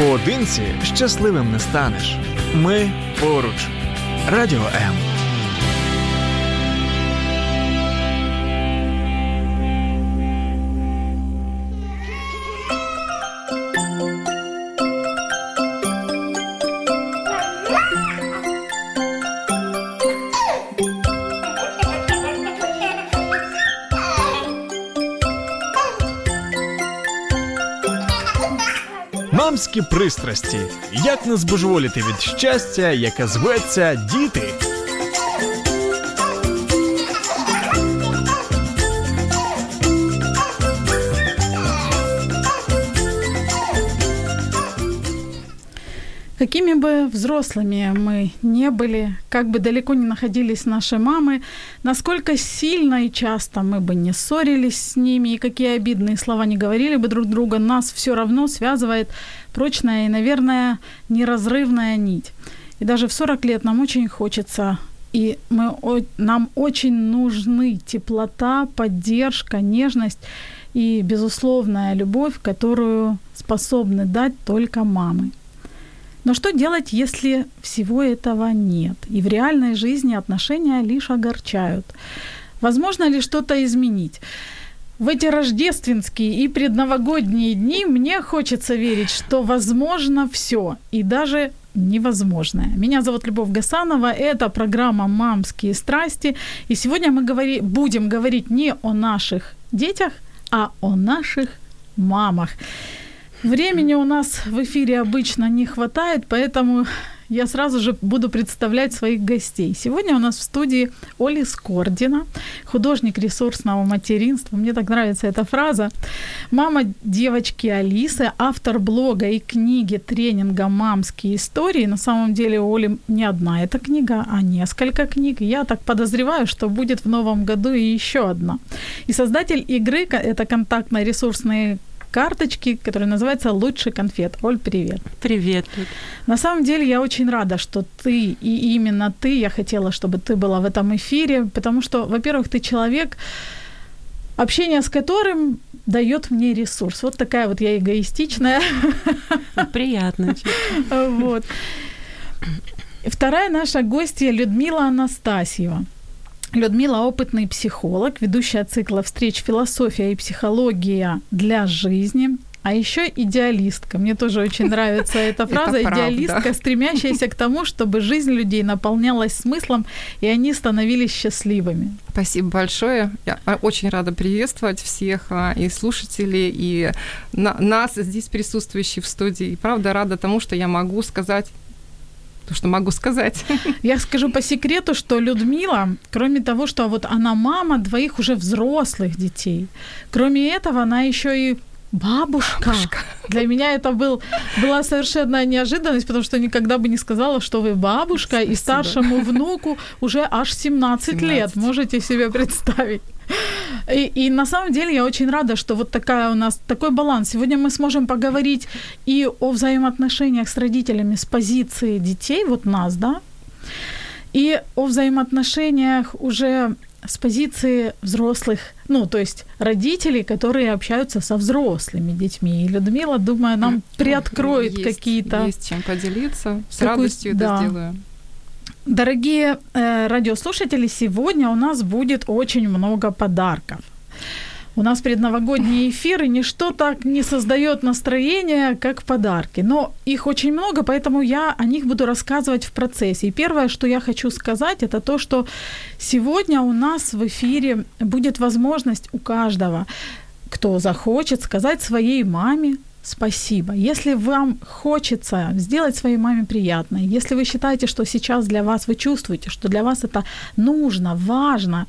Поодинці щасливим не станеш. Ми поруч. Радіо М. Мамські пристрасті. Як не збожеволіти від щастя, яке зветься діти. Какими бы взрослыми мы не были, как бы далеко не находились наши мамы, насколько сильно и часто мы бы не ссорились с ними, и какие обидные слова не говорили бы друг друга, нас все равно связывает прочная и, наверное, неразрывная нить. И даже в 40 лет нам очень хочется и мы, нам очень нужны теплота, поддержка, нежность и безусловная любовь, которую способны дать только мамы. Но что делать, если всего этого нет? И в реальной жизни отношения лишь огорчают. Возможно ли что-то изменить? В эти рождественские и предновогодние дни мне хочется верить, что возможно все и даже невозможное. Меня зовут Любовь Гасанова, это программа «Мамские страсти», и сегодня мы говори, будем говорить не о наших детях, а о наших мамах. Времени у нас в эфире обычно не хватает, поэтому я сразу же буду представлять своих гостей. Сегодня у нас в студии Оли Скордина, художник ресурсного материнства. Мне так нравится эта фраза. Мама девочки Алисы, автор блога и книги тренинга «Мамские истории». На самом деле у Оли не одна эта книга, а несколько книг. Я так подозреваю, что будет в новом году и еще одна. И создатель игры, это контактно-ресурсные карточки, которая называется «Лучший конфет». Оль, привет. Привет. На самом деле я очень рада, что ты и именно ты, я хотела, чтобы ты была в этом эфире, потому что, во-первых, ты человек, общение с которым дает мне ресурс. Вот такая вот я эгоистичная. Приятно. Вот. Вторая наша гостья Людмила Анастасьева. Людмила – опытный психолог, ведущая цикла встреч «Философия и психология для жизни», а еще идеалистка. Мне тоже очень нравится эта фраза. идеалистка, стремящаяся к тому, чтобы жизнь людей наполнялась смыслом, и они становились счастливыми. Спасибо большое. Я очень рада приветствовать всех а, и слушателей, и нас здесь присутствующих в студии. И правда рада тому, что я могу сказать то, что могу сказать. Я скажу по секрету, что Людмила, кроме того, что вот она мама двоих уже взрослых детей, кроме этого, она еще и Бабушка. Бабушка. Для меня это был, была совершенная неожиданность, потому что никогда бы не сказала, что вы бабушка, Спасибо. и старшему внуку уже аж 17, 17. лет. Можете себе представить. И, и на самом деле я очень рада, что вот такая у нас такой баланс. Сегодня мы сможем поговорить и о взаимоотношениях с родителями с позиции детей, вот нас, да, и о взаимоотношениях уже с позиции взрослых, ну, то есть родителей, которые общаются со взрослыми детьми. И Людмила, думаю, нам приоткроет есть, какие-то... Есть чем поделиться. С радостью да. это сделаю. Дорогие э, радиослушатели, сегодня у нас будет очень много подарков. У нас предновогодние эфиры, ничто так не создает настроение, как подарки. Но их очень много, поэтому я о них буду рассказывать в процессе. И первое, что я хочу сказать, это то, что сегодня у нас в эфире будет возможность у каждого, кто захочет, сказать своей маме, спасибо. Если вам хочется сделать своей маме приятное, если вы считаете, что сейчас для вас, вы чувствуете, что для вас это нужно, важно,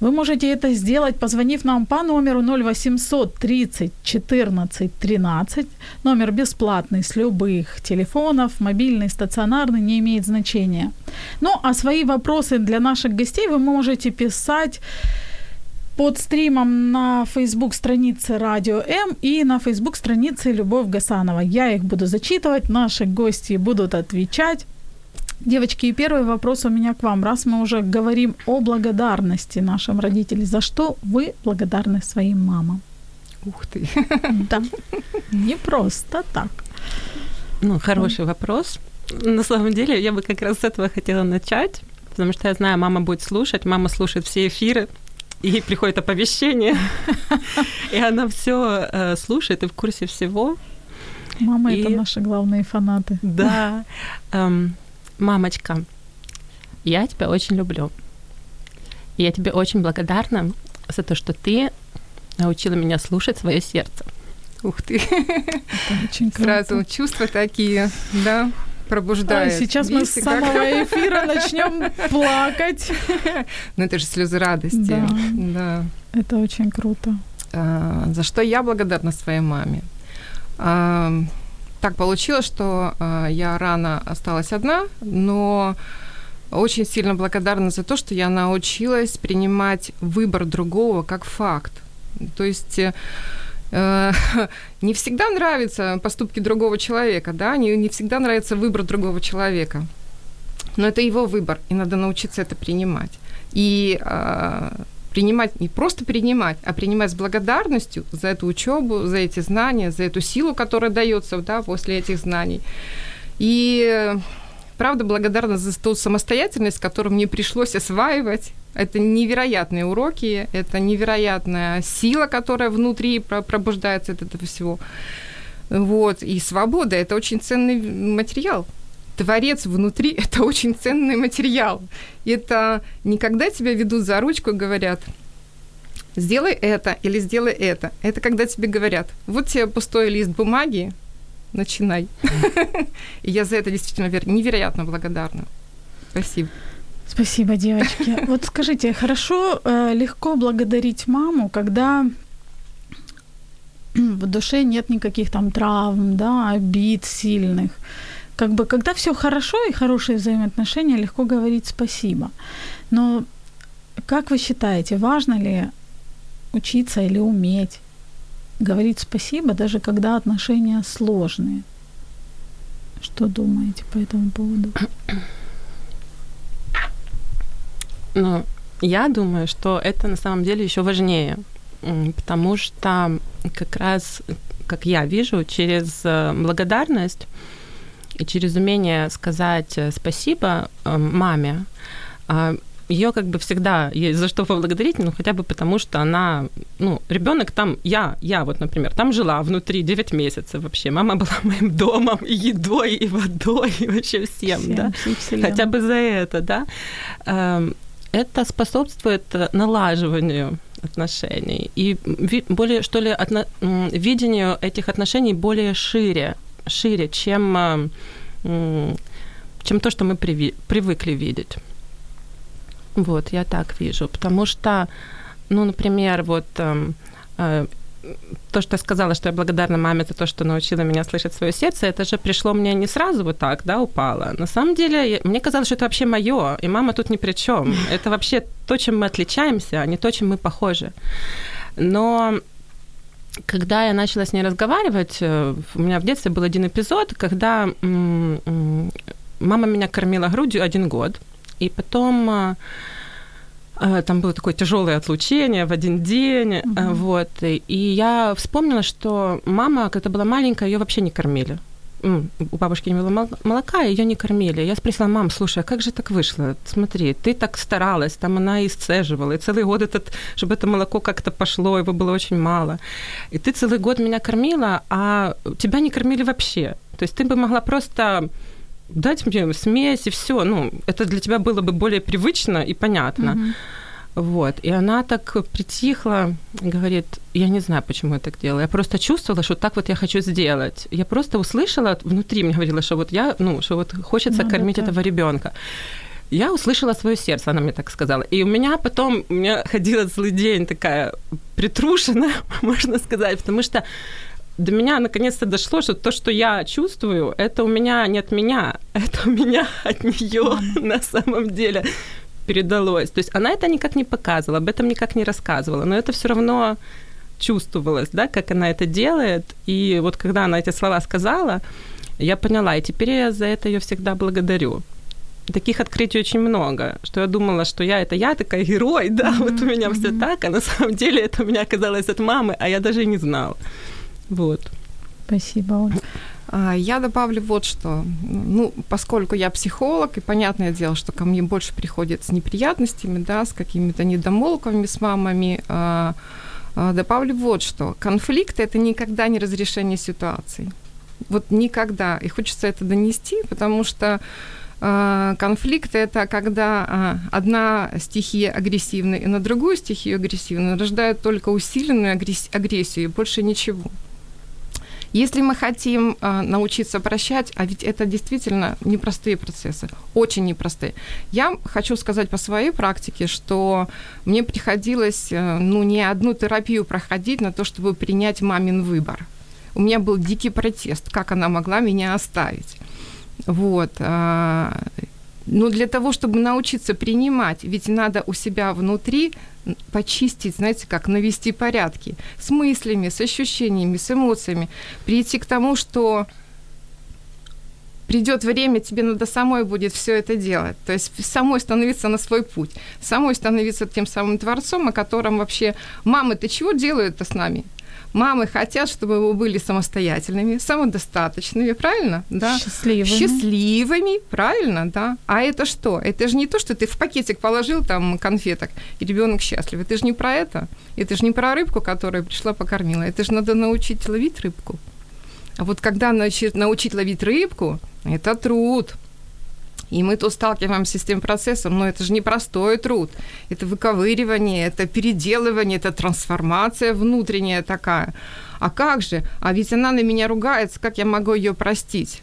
вы можете это сделать, позвонив нам по номеру 0800 30 14 13. Номер бесплатный с любых телефонов, мобильный, стационарный, не имеет значения. Ну, а свои вопросы для наших гостей вы можете писать под стримом на Facebook странице Радио М и на Facebook странице Любовь Гасанова. Я их буду зачитывать, наши гости будут отвечать. Девочки, и первый вопрос у меня к вам. Раз мы уже говорим о благодарности нашим родителям, за что вы благодарны своим мамам? Ух ты. Да, не просто так. Ну, хороший вопрос. На самом деле, я бы как раз с этого хотела начать, потому что я знаю, мама будет слушать, мама слушает все эфиры, ей приходит оповещение, и она все э, слушает и в курсе всего. Мама и... это наши главные фанаты. Да. Эм, мамочка, я тебя очень люблю. Я тебе очень благодарна за то, что ты научила меня слушать свое сердце. Ух ты. очень Сразу чувства такие, да, пробуждает. Ой, сейчас мы с самого эфира начнем плакать. Ну это же слезы радости. Да. да. Это очень круто. А, за что я благодарна своей маме. А, так получилось, что а, я рано осталась одна, но очень сильно благодарна за то, что я научилась принимать выбор другого как факт. То есть э, не всегда нравятся поступки другого человека, да, не, не всегда нравится выбор другого человека. Но это его выбор, и надо научиться это принимать. И э, принимать, не просто принимать, а принимать с благодарностью за эту учебу, за эти знания, за эту силу, которая дается да, после этих знаний. И правда благодарна за ту самостоятельность, которую мне пришлось осваивать. Это невероятные уроки, это невероятная сила, которая внутри пробуждается от этого всего. Вот. И свобода – это очень ценный материал. Творец внутри – это очень ценный материал. Это не когда тебя ведут за ручку и говорят, сделай это или сделай это. Это когда тебе говорят, вот тебе пустой лист бумаги, начинай. И я за это действительно невероятно благодарна. Спасибо. Спасибо, девочки. Вот скажите, хорошо, э, легко благодарить маму, когда в душе нет никаких там травм, да, обид сильных. Как бы, когда все хорошо и хорошие взаимоотношения, легко говорить спасибо. Но как вы считаете, важно ли учиться или уметь говорить спасибо, даже когда отношения сложные. Что думаете по этому поводу? Ну, я думаю, что это на самом деле еще важнее, потому что как раз, как я вижу, через э, благодарность и через умение сказать э, спасибо э, маме, а, ее как бы всегда есть за что поблагодарить, ну хотя бы потому, что она, ну, ребенок там, я, я вот, например, там жила внутри 9 месяцев вообще. Мама была моим домом и едой, и водой, и вообще всем, всем да. Всем хотя бы за это, да. Эм, это способствует налаживанию отношений и более, что ли, отно, видению этих отношений более шире, шире, чем, эм, чем то, что мы привыкли видеть. Вот, я так вижу. Потому что, ну, например, вот э, э, то, что я сказала, что я благодарна маме за то, что научила меня слышать свое сердце, это же пришло мне не сразу вот так, да, упало. На самом деле, я, мне казалось, что это вообще мое, и мама тут ни при чем. Это вообще то, чем мы отличаемся, а не то, чем мы похожи. Но когда я начала с ней разговаривать, э, у меня в детстве был один эпизод, когда мама меня кормила грудью один год, и потом э, э, там было такое тяжелое отлучение в один день, mm-hmm. вот. И я вспомнила, что мама, когда была маленькая, ее вообще не кормили. У бабушки не было молока, ее не кормили. Я спросила, мам, слушай, а как же так вышло? Смотри, ты так старалась, там она и и целый год этот, чтобы это молоко как-то пошло, его было очень мало. И ты целый год меня кормила, а тебя не кормили вообще. То есть ты бы могла просто дать мне смесь и все. Ну, это для тебя было бы более привычно и понятно. Mm-hmm. Вот. И она так притихла, говорит, я не знаю, почему я так делала. Я просто чувствовала, что так вот я хочу сделать. Я просто услышала внутри, мне говорила, что вот я, ну, что вот хочется ну, кормить этого ребенка. Я услышала свое сердце, она мне так сказала. И у меня потом, у меня ходила целый день такая притрушенная, можно сказать, потому что до меня наконец-то дошло, что то, что я чувствую, это у меня не от меня, это у меня от нее на самом деле передалось. То есть она это никак не показывала, об этом никак не рассказывала, но это все равно чувствовалось, да, как она это делает. И вот когда она эти слова сказала, я поняла, и теперь я за это ее всегда благодарю. Таких открытий очень много, что я думала, что я это я такая герой, да, mm-hmm. вот у меня mm-hmm. все так, а на самом деле это у меня оказалось от мамы, а я даже и не знала. Вот. Спасибо, Оль. А, я добавлю вот что. Ну, поскольку я психолог, и понятное дело, что ко мне больше приходит с неприятностями, да, с какими-то недомолвками с мамами, а, а, добавлю вот что. Конфликт – это никогда не разрешение ситуации. Вот никогда. И хочется это донести, потому что конфликт – это когда одна стихия агрессивная и на другую стихию агрессивную рождает только усиленную агрессию и больше ничего. Если мы хотим э, научиться прощать, а ведь это действительно непростые процессы, очень непростые. Я хочу сказать по своей практике, что мне приходилось э, ну, не одну терапию проходить на то, чтобы принять мамин выбор. У меня был дикий протест, как она могла меня оставить. Вот. Э, но для того, чтобы научиться принимать, ведь надо у себя внутри почистить, знаете, как навести порядки с мыслями, с ощущениями, с эмоциями, прийти к тому, что придет время, тебе надо самой будет все это делать. То есть самой становиться на свой путь, самой становиться тем самым творцом, о котором вообще мамы-то чего делают-то с нами? Мамы хотят, чтобы вы были самостоятельными, самодостаточными, правильно? Да? Счастливыми. Счастливыми, правильно, да. А это что? Это же не то, что ты в пакетик положил там конфеток, и ребенок счастлив. Это же не про это. Это же не про рыбку, которая пришла покормила. Это же надо научить ловить рыбку. А вот когда научить, научить ловить рыбку, это труд. И мы тут сталкиваемся с тем процессом, но это же не простой труд. Это выковыривание, это переделывание, это трансформация внутренняя такая. А как же? А ведь она на меня ругается, как я могу ее простить?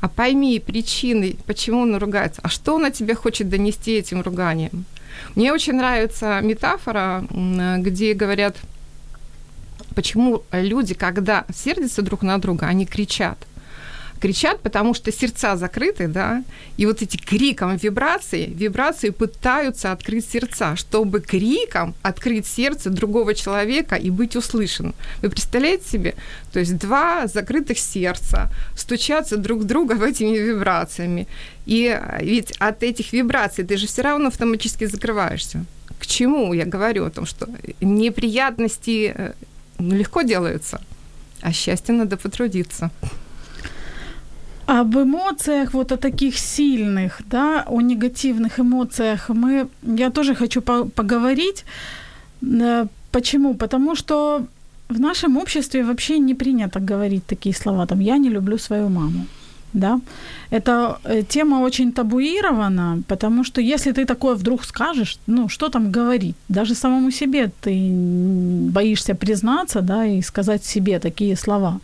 А пойми причины, почему она ругается. А что она тебе хочет донести этим руганием? Мне очень нравится метафора, где говорят, почему люди, когда сердятся друг на друга, они кричат – кричат, потому что сердца закрыты, да, и вот эти криком вибрации, вибрации пытаются открыть сердца, чтобы криком открыть сердце другого человека и быть услышанным. Вы представляете себе? То есть два закрытых сердца стучатся друг в друга этими вибрациями. И ведь от этих вибраций ты же все равно автоматически закрываешься. К чему я говорю о том, что неприятности э, легко делаются, а счастье надо потрудиться. Об эмоциях, вот о таких сильных, да, о негативных эмоциях мы, я тоже хочу по- поговорить. Почему? Потому что в нашем обществе вообще не принято говорить такие слова, там, я не люблю свою маму, да. Это э, тема очень табуирована, потому что если ты такое вдруг скажешь, ну, что там говорить? Даже самому себе ты боишься признаться, да, и сказать себе такие слова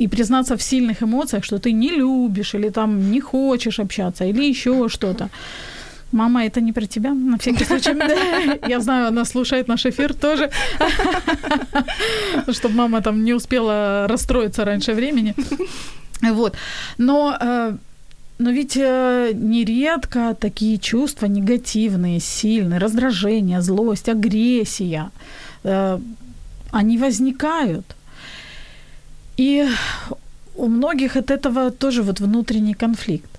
и признаться в сильных эмоциях, что ты не любишь или там не хочешь общаться или еще что-то. Мама, это не про тебя, на всякий случай. Я знаю, она слушает наш эфир тоже, чтобы мама там не успела расстроиться раньше времени. Вот. Но э, но ведь э, нередко такие чувства негативные, сильные, раздражение, злость, агрессия, э, они возникают. И у многих от этого тоже вот внутренний конфликт.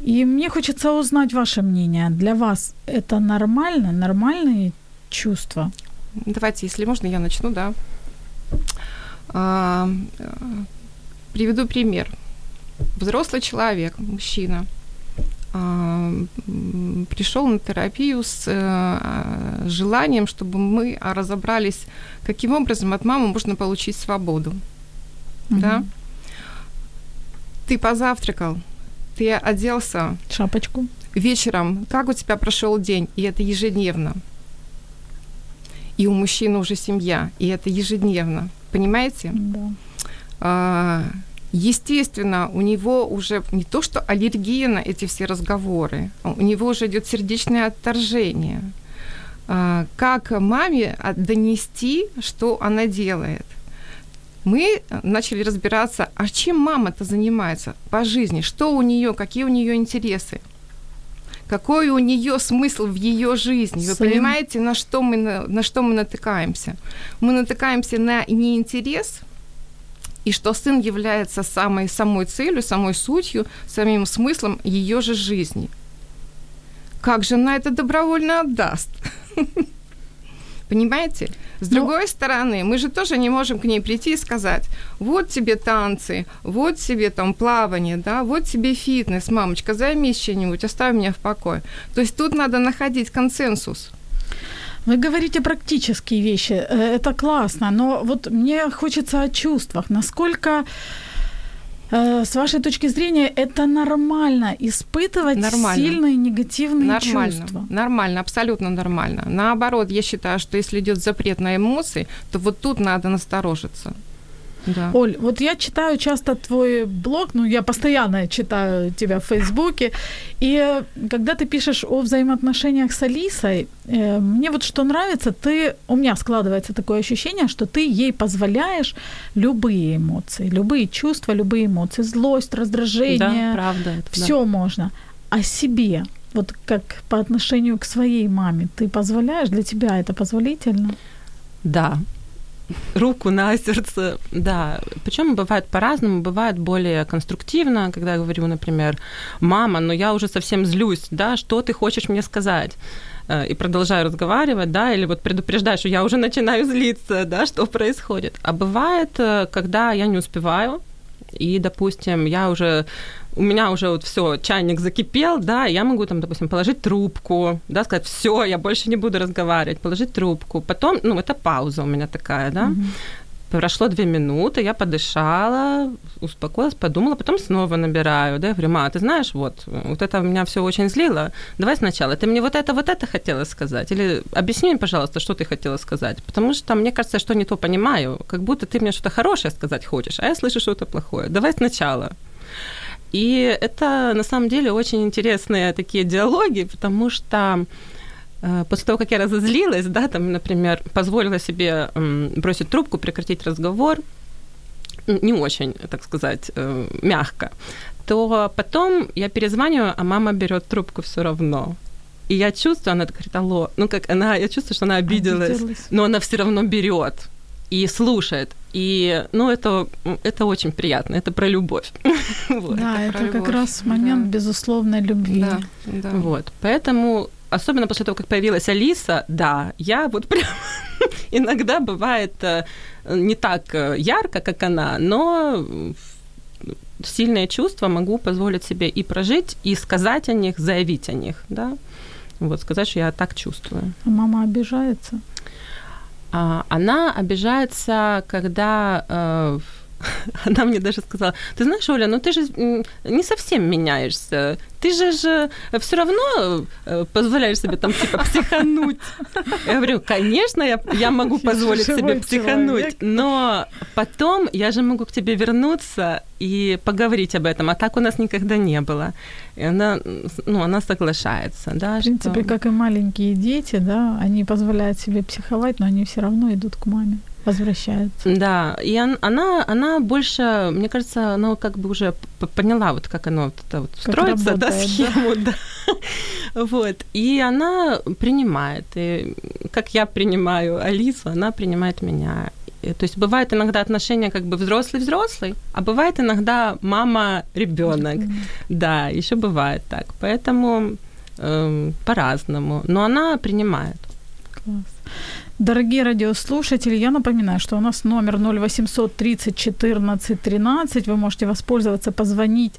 И мне хочется узнать ваше мнение. Для вас это нормально, нормальные чувства? Давайте, если можно, я начну, да. А, приведу пример. Взрослый человек, мужчина, а, пришел на терапию с а, желанием, чтобы мы разобрались, каким образом от мамы можно получить свободу mm-hmm. да? Ты позавтракал, ты оделся. Шапочку. Вечером, как у тебя прошел день, и это ежедневно. И у мужчины уже семья, и это ежедневно. Понимаете? Да. А, естественно, у него уже не то, что аллергия на эти все разговоры, а у него уже идет сердечное отторжение. А, как маме донести, что она делает? Мы начали разбираться, а чем мама-то занимается по жизни, что у нее, какие у нее интересы, какой у нее смысл в ее жизни. Вы Сын. понимаете, на что, мы, на что мы натыкаемся? Мы натыкаемся на неинтерес, и что сын является самой, самой целью, самой сутью, самим смыслом ее же жизни. Как жена это добровольно отдаст? Понимаете? С Но- другой стороны, мы же тоже не можем к ней прийти и сказать, вот тебе танцы, вот тебе там плавание, да, вот тебе фитнес, мамочка, займись чем-нибудь, оставь меня в покое. То есть тут надо находить консенсус. Вы говорите практические вещи, э, это классно, но вот мне хочется о чувствах. Насколько с вашей точки зрения, это нормально испытывать Нормально. сильные негативные Нормально, чувства? нормально, абсолютно нормально. Наоборот, я считаю, что если идет запрет на эмоции, то вот тут надо насторожиться. Да. Оль, вот я читаю часто твой блог, ну, я постоянно читаю тебя в Фейсбуке, и э, когда ты пишешь о взаимоотношениях с Алисой, э, мне вот что нравится, ты, у меня складывается такое ощущение, что ты ей позволяешь любые эмоции, любые чувства, любые эмоции, злость, раздражение, Да, правда. это да. все можно. А себе, вот как по отношению к своей маме, ты позволяешь, для тебя это позволительно? Да. Руку на сердце, да. Причем бывает по-разному, бывает более конструктивно, когда я говорю, например, мама, но я уже совсем злюсь, да, что ты хочешь мне сказать? Э, И продолжаю разговаривать, да, или вот предупреждаю, что я уже начинаю злиться, да, что происходит. А бывает, э, когда я не успеваю, и, допустим, я уже у меня уже вот все, чайник закипел, да, я могу там, допустим, положить трубку, да, сказать, все, я больше не буду разговаривать, положить трубку. Потом, ну, это пауза у меня такая, да. Прошло две минуты, я подышала, успокоилась, подумала, потом снова набираю, да, я говорю, ма, ты знаешь, вот, вот это меня все очень злило, давай сначала, ты мне вот это, вот это хотела сказать, или объясни мне, пожалуйста, что ты хотела сказать, потому что мне кажется, что не то понимаю, как будто ты мне что-то хорошее сказать хочешь, а я слышу что-то плохое, давай сначала. И это на самом деле очень интересные такие диалоги, потому что э, после того, как я разозлилась, да, там, например, позволила себе бросить трубку, прекратить разговор, не очень, так сказать, э, мягко, то потом я перезваниваю, а мама берет трубку все равно. И я чувствую, она говорит, алло, ну как она, я чувствую, что она обиделась, Обиделась. но она все равно берет и слушает. И, ну, это, это очень приятно, это про любовь. Вот. Да, это как любовь, раз момент да. безусловной любви. Да, да. Вот, поэтому, особенно после того, как появилась Алиса, да, я вот прям иногда бывает э, не так э, ярко, как она, но сильные чувства могу позволить себе и прожить, и сказать о них, заявить о них, да, вот, сказать, что я так чувствую. А мама обижается? А, она обижается, когда э, она мне даже сказала, ты знаешь, Оля, ну ты же не совсем меняешься, ты же же все равно э, позволяешь себе там типа психануть. Я говорю, конечно, я, я могу позволить себе психануть, но потом я же могу к тебе вернуться и поговорить об этом, а так у нас никогда не было. И она, ну, она соглашается, да, В принципе, что- как и маленькие дети, да, они позволяют себе психовать, но они все равно идут к маме, возвращаются. Да, и он- она, она больше, мне кажется, она как бы уже поняла, вот как оно вот это вот строится, да, работает, да. схему, да. Вот, и она принимает, и как я принимаю Алису, она принимает меня. То есть бывает иногда отношения как бы взрослый-взрослый, а бывает иногда мама-ребенок. Да, еще бывает так. Поэтому эм, по-разному. Но она принимает. Класс. Дорогие радиослушатели, я напоминаю, что у нас номер 0800 30 14 13. Вы можете воспользоваться, позвонить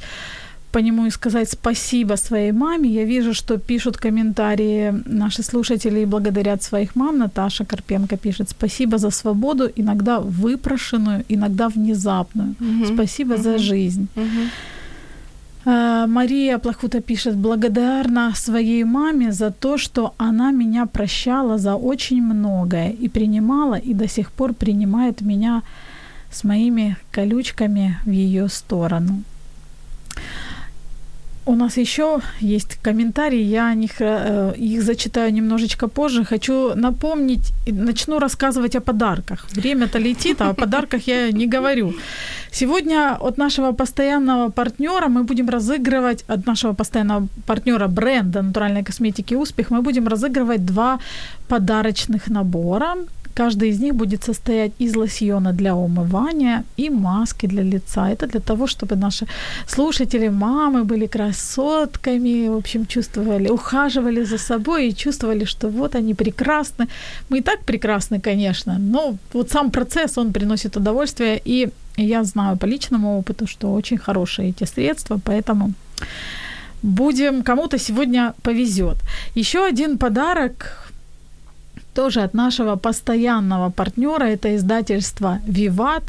по нему и сказать спасибо своей маме. Я вижу, что пишут комментарии наши слушатели и благодарят своих мам. Наташа Карпенко пишет спасибо за свободу, иногда выпрошенную, иногда внезапную. Мгм. Спасибо за Мгм. жизнь. Мгм. А, Мария Плохута пишет, благодарна своей маме за то, что она меня прощала за очень многое и принимала, и до сих пор принимает меня с моими колючками в ее сторону. У нас еще есть комментарии, я о них, э, их зачитаю немножечко позже. Хочу напомнить, начну рассказывать о подарках. Время-то летит, а о подарках я не говорю. Сегодня от нашего постоянного партнера мы будем разыгрывать, от нашего постоянного партнера бренда натуральной косметики «Успех» мы будем разыгрывать два подарочных набора, Каждый из них будет состоять из лосьона для умывания и маски для лица. Это для того, чтобы наши слушатели, мамы были красотками, в общем, чувствовали, ухаживали за собой и чувствовали, что вот они прекрасны. Мы и так прекрасны, конечно, но вот сам процесс, он приносит удовольствие, и я знаю по личному опыту, что очень хорошие эти средства, поэтому будем, кому-то сегодня повезет. Еще один подарок тоже от нашего постоянного партнера, это издательство «Виват»,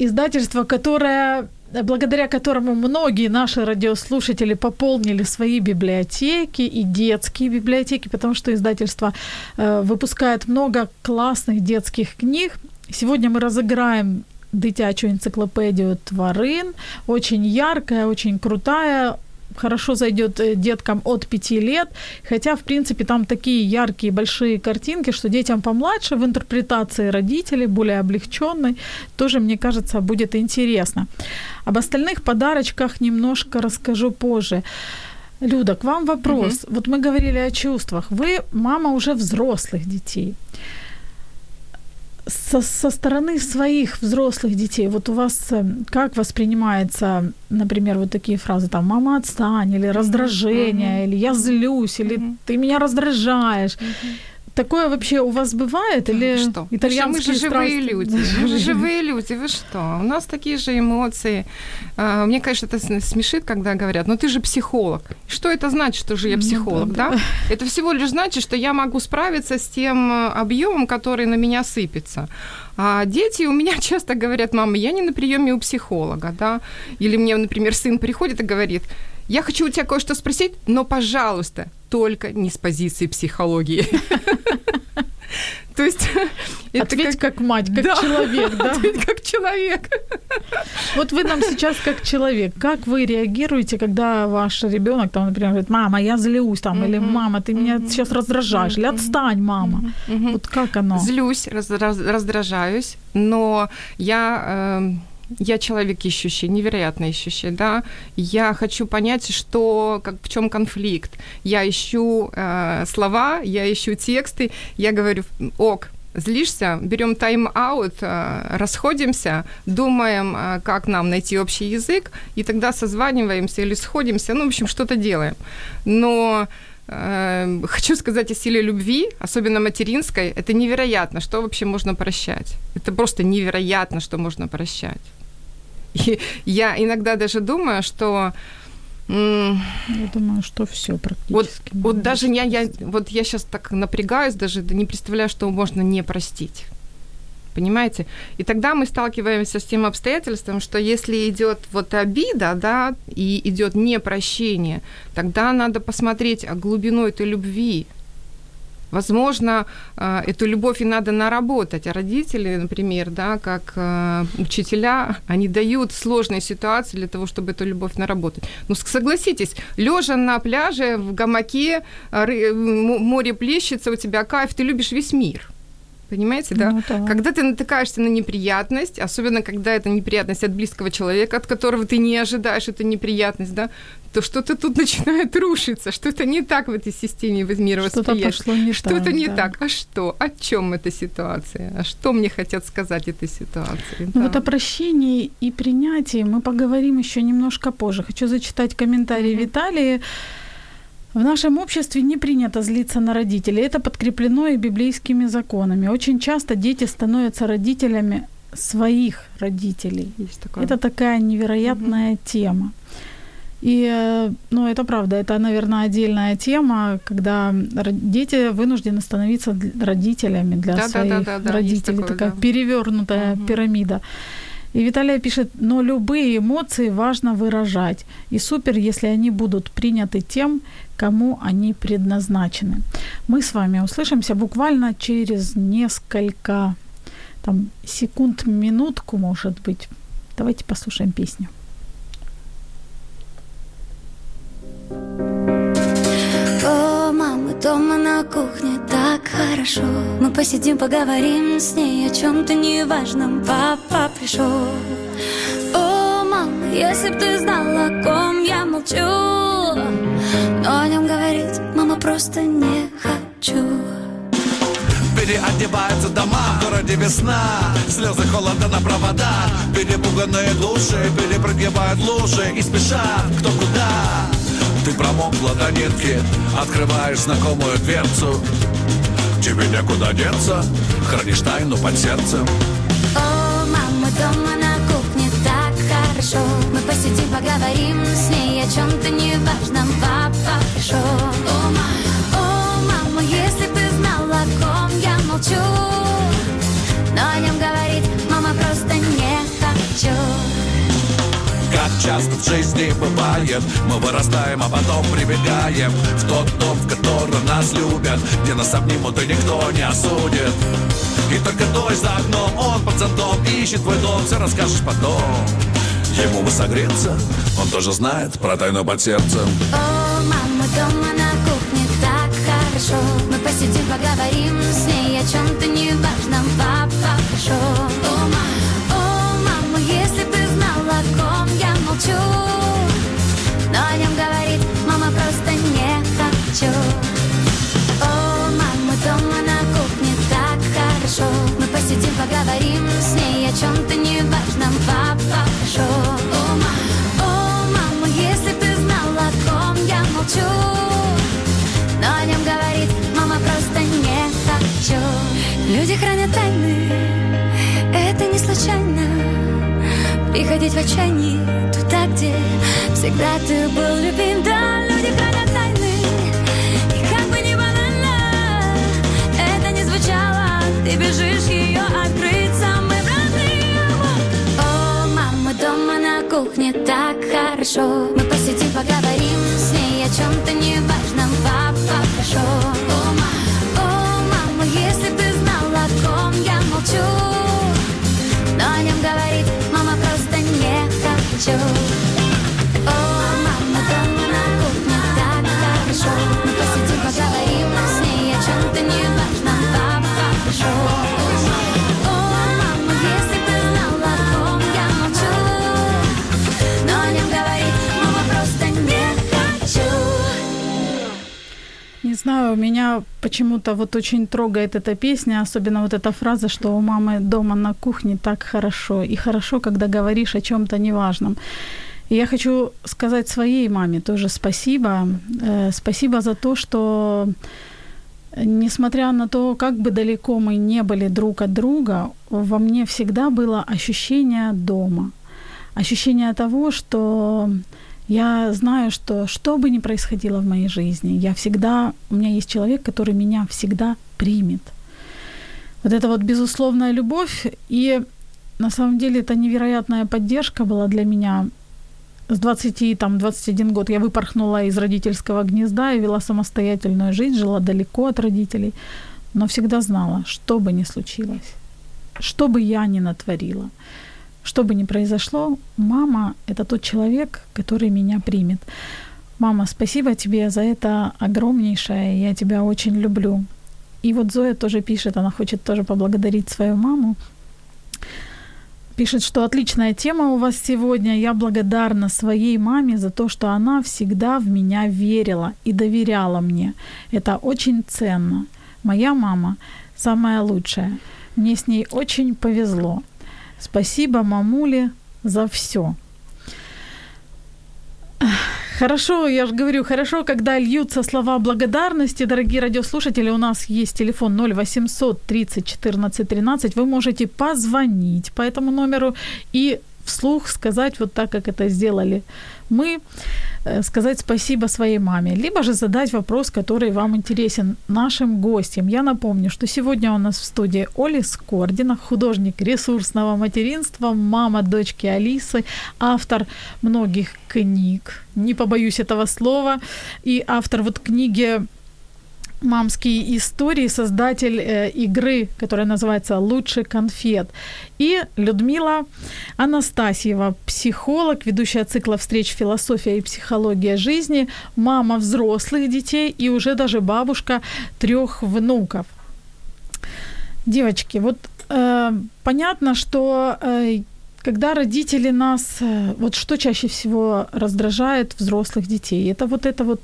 издательство, которое благодаря которому многие наши радиослушатели пополнили свои библиотеки и детские библиотеки, потому что издательство э, выпускает много классных детских книг. Сегодня мы разыграем дитячую энциклопедию тварин, очень яркая, очень крутая, хорошо зайдет э, деткам от 5 лет, хотя, в принципе, там такие яркие большие картинки, что детям помладше в интерпретации родителей, более облегченной, тоже, мне кажется, будет интересно. Об остальных подарочках немножко расскажу позже. Люда, к вам вопрос. Угу. Вот мы говорили о чувствах. Вы мама уже взрослых детей со, со стороны своих взрослых детей, вот у вас э, как воспринимается, например, вот такие фразы, там, мама отстань, или раздражение, mm-hmm. или я злюсь, или mm-hmm. ты меня раздражаешь. Mm-hmm. Такое вообще у вас бывает? Или что? итальянские мы же живые люди. Мы же живые люди. Вы что? У нас такие же эмоции. А, мне, конечно, это смешит, когда говорят, ну ты же психолог. Что это значит, что же я ну психолог, да? да? Это всего лишь значит, что я могу справиться с тем э, объемом, который на меня сыпется. А дети у меня часто говорят, мама, я не на приеме у психолога, да? Или мне, например, сын приходит и говорит, я хочу у тебя кое-что спросить, но, пожалуйста, только не с позиции психологии. То есть... Ответь как, как мать, как да, человек, да? Ответь как человек. Вот вы нам сейчас как человек, как вы реагируете, когда ваш ребенок, там, например, говорит, мама, я злюсь, там, mm-hmm. или мама, ты меня mm-hmm. сейчас раздражаешь, mm-hmm. или отстань, мама. Mm-hmm. Вот как оно? Злюсь, раз, раз, раздражаюсь, но я... Э, я человек ищущий, невероятно ищущий, да. Я хочу понять, что, как, в чем конфликт. Я ищу э, слова, я ищу тексты, я говорю, ок, злишься, берем тайм-аут, э, расходимся, думаем, э, как нам найти общий язык, и тогда созваниваемся или сходимся, ну, в общем, что-то делаем. Но э, хочу сказать о силе любви, особенно материнской, это невероятно, что вообще можно прощать. Это просто невероятно, что можно прощать. И я иногда даже думаю, что я думаю, что все практически. Вот, вот даже я, я, вот я сейчас так напрягаюсь, даже не представляю, что можно не простить. Понимаете? И тогда мы сталкиваемся с тем обстоятельством, что если идет вот обида, да, и идет непрощение, тогда надо посмотреть о глубину этой любви, Возможно, э, эту любовь и надо наработать. А родители, например, да, как э, учителя, они дают сложные ситуации для того, чтобы эту любовь наработать. Ну, согласитесь, лежа на пляже, в гамаке, море плещется, у тебя кайф, ты любишь весь мир. Понимаете, да? Ну, да? Когда ты натыкаешься на неприятность, особенно когда это неприятность от близкого человека, от которого ты не ожидаешь эту неприятность, да, то что-то тут начинает рушиться, что-то не так в этой системе мира Что-то пошло не что-то так, не да. так. А что? О чем эта ситуация? А что мне хотят сказать этой ситуации? Ну, да. Вот о прощении и принятии мы поговорим еще немножко позже. Хочу зачитать комментарий mm-hmm. Виталии. В нашем обществе не принято злиться на родителей. Это подкреплено и библейскими законами. Очень часто дети становятся родителями своих родителей. Есть такое. Это такая невероятная угу. тема. И, э, ну, это правда, это, наверное, отдельная тема, когда дети вынуждены становиться родителями для да, своих да, да, да, родителей. Такое, такая да. перевернутая угу. пирамида. И Виталия пишет, но любые эмоции важно выражать. И супер, если они будут приняты тем, кому они предназначены. Мы с вами услышимся буквально через несколько там, секунд, минутку, может быть. Давайте послушаем песню. О, мама, дома на кухне так хорошо. Мы посидим, поговорим с ней о чем-то неважном. Папа пришел О, мама, если б ты знала, о ком я молчу. Но о нем говорить, мама, просто не хочу. Переодеваются дома В городе весна, слезы холода на провода. Перепуганные души перепрыгивают лужи И спешат кто куда Ты промокла до нитки, открываешь знакомую дверцу. Тебе некуда деться, хранишь тайну под сердцем. О, мама, дома на кухне так хорошо. Мы посидим, поговорим с ней о чем-то неважном Папа пришел О, мама, о, мама, если бы знала, о ком я молчу. Но о нем говорить, мама, просто не хочу часто в жизни бывает. Мы вырастаем, а потом прибегаем В тот дом, в котором нас любят Где нас обнимут и никто не осудит. И только дождь за окном Он под зонтом ищет твой дом Все расскажешь потом. Ему бы согреться Он тоже знает про тайну под сердцем. О, мама, дома на кухне так хорошо. Мы посидим, поговорим с ней о чем-то неважном Папа молчу. Но о нем говорить, мама, просто не хочу. О, мама, дома на кухне так хорошо. Мы посидим, поговорим с ней о чем-то неважном Папа пришел О, мама, о, мама, если бы знала, о ком я молчу. Но о нем говорить, мама, просто не хочу. Люди хранят тайны, это не случайно Приходить в отчаянии туда, где всегда ты был любим. Да, люди хранят тайны, и как бы ни банально Это не звучало, ты бежишь ее открыть. Самый О, мама, дома на кухне так хорошо. Мы посидим, поговорим с ней о чем-то неважном Папа пришел хочу знаю, меня почему-то вот очень трогает эта песня, особенно вот эта фраза, что у мамы дома на кухне так хорошо. И хорошо, когда говоришь о чем-то неважном. И я хочу сказать своей маме тоже спасибо. Э, спасибо за то, что несмотря на то, как бы далеко мы не были друг от друга, во мне всегда было ощущение дома. Ощущение того, что я знаю, что что бы ни происходило в моей жизни, я всегда, у меня есть человек, который меня всегда примет. Вот это вот безусловная любовь, и на самом деле это невероятная поддержка была для меня. С 20, там, 21 год я выпорхнула из родительского гнезда и вела самостоятельную жизнь, жила далеко от родителей, но всегда знала, что бы ни случилось, что бы я ни натворила, что бы ни произошло, мама – это тот человек, который меня примет. Мама, спасибо тебе за это огромнейшее, я тебя очень люблю. И вот Зоя тоже пишет, она хочет тоже поблагодарить свою маму. Пишет, что отличная тема у вас сегодня. Я благодарна своей маме за то, что она всегда в меня верила и доверяла мне. Это очень ценно. Моя мама самая лучшая. Мне с ней очень повезло. Спасибо мамуле за все. Хорошо, я же говорю, хорошо, когда льются слова благодарности. Дорогие радиослушатели, у нас есть телефон 0800 30 14 13. Вы можете позвонить по этому номеру и вслух сказать вот так, как это сделали мы, э, сказать спасибо своей маме, либо же задать вопрос, который вам интересен нашим гостям. Я напомню, что сегодня у нас в студии Оли Скордина, художник ресурсного материнства, мама дочки Алисы, автор многих книг, не побоюсь этого слова, и автор вот книги мамские истории, создатель э, игры, которая называется «Лучше конфет». И Людмила Анастасьева, психолог, ведущая цикла встреч «Философия и психология жизни», мама взрослых детей и уже даже бабушка трех внуков. Девочки, вот э, понятно, что э, когда родители нас, э, вот что чаще всего раздражает взрослых детей, это вот это вот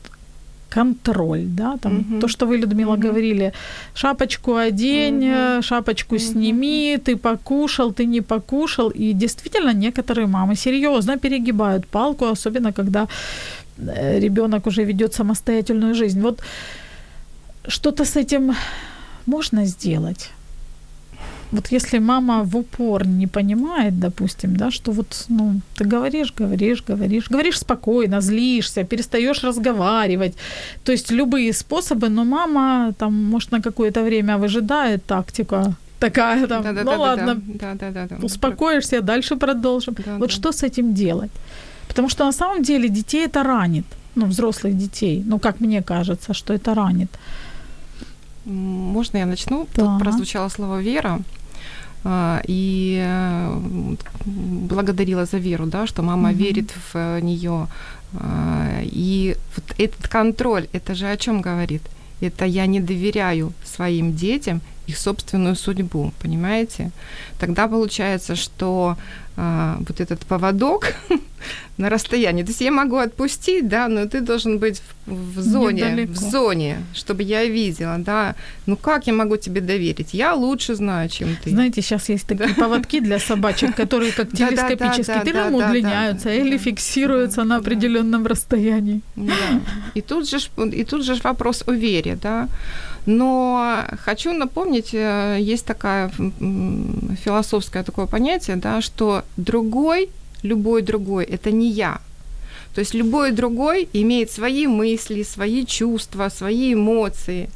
контроль, да, там Мгм. то, что вы, Людмила, Мгм. говорили, шапочку одень, э, шапочку Мгм. сними, ты покушал, ты не покушал, и действительно некоторые мамы серьезно перегибают палку, особенно когда ребенок уже ведет самостоятельную жизнь. Вот что-то с этим можно сделать. Вот если мама в упор не понимает, допустим, да, что вот, ну, ты говоришь, говоришь, говоришь, говоришь спокойно, злишься, перестаешь разговаривать, то есть любые способы, но мама там, может, на какое-то время выжидает тактика такая там, ну Да-да-да-да-да. ладно, Да-да-да-да. успокоишься, дальше продолжим. Да, вот да. что с этим делать? Потому что на самом деле детей это ранит, ну, взрослых детей, ну, как мне кажется, что это ранит. Можно я начну? Да. Тут прозвучало слово «вера». А, И э, благодарила за веру, да, что мама Мгм. верит в нее. И вот этот контроль, это же о чем говорит? Это я не доверяю своим детям их собственную судьбу, понимаете? Тогда получается, что а, вот этот поводок на расстоянии, то есть я могу отпустить, да, но ты должен быть в, в зоне, Недалеко. в зоне, чтобы я видела, да. Ну как я могу тебе доверить? Я лучше знаю, чем ты. Знаете, сейчас есть такие поводки для собачек, которые как телескопические, ты да-да-да, удлиняются или фиксируются на определенном расстоянии. И тут же и тут же вопрос о вере, да. Но хочу напомнить, э, есть такая м, философское такое понятие, да, что другой, любой другой, это не я. То есть любой другой имеет свои мысли, свои чувства, свои эмоции.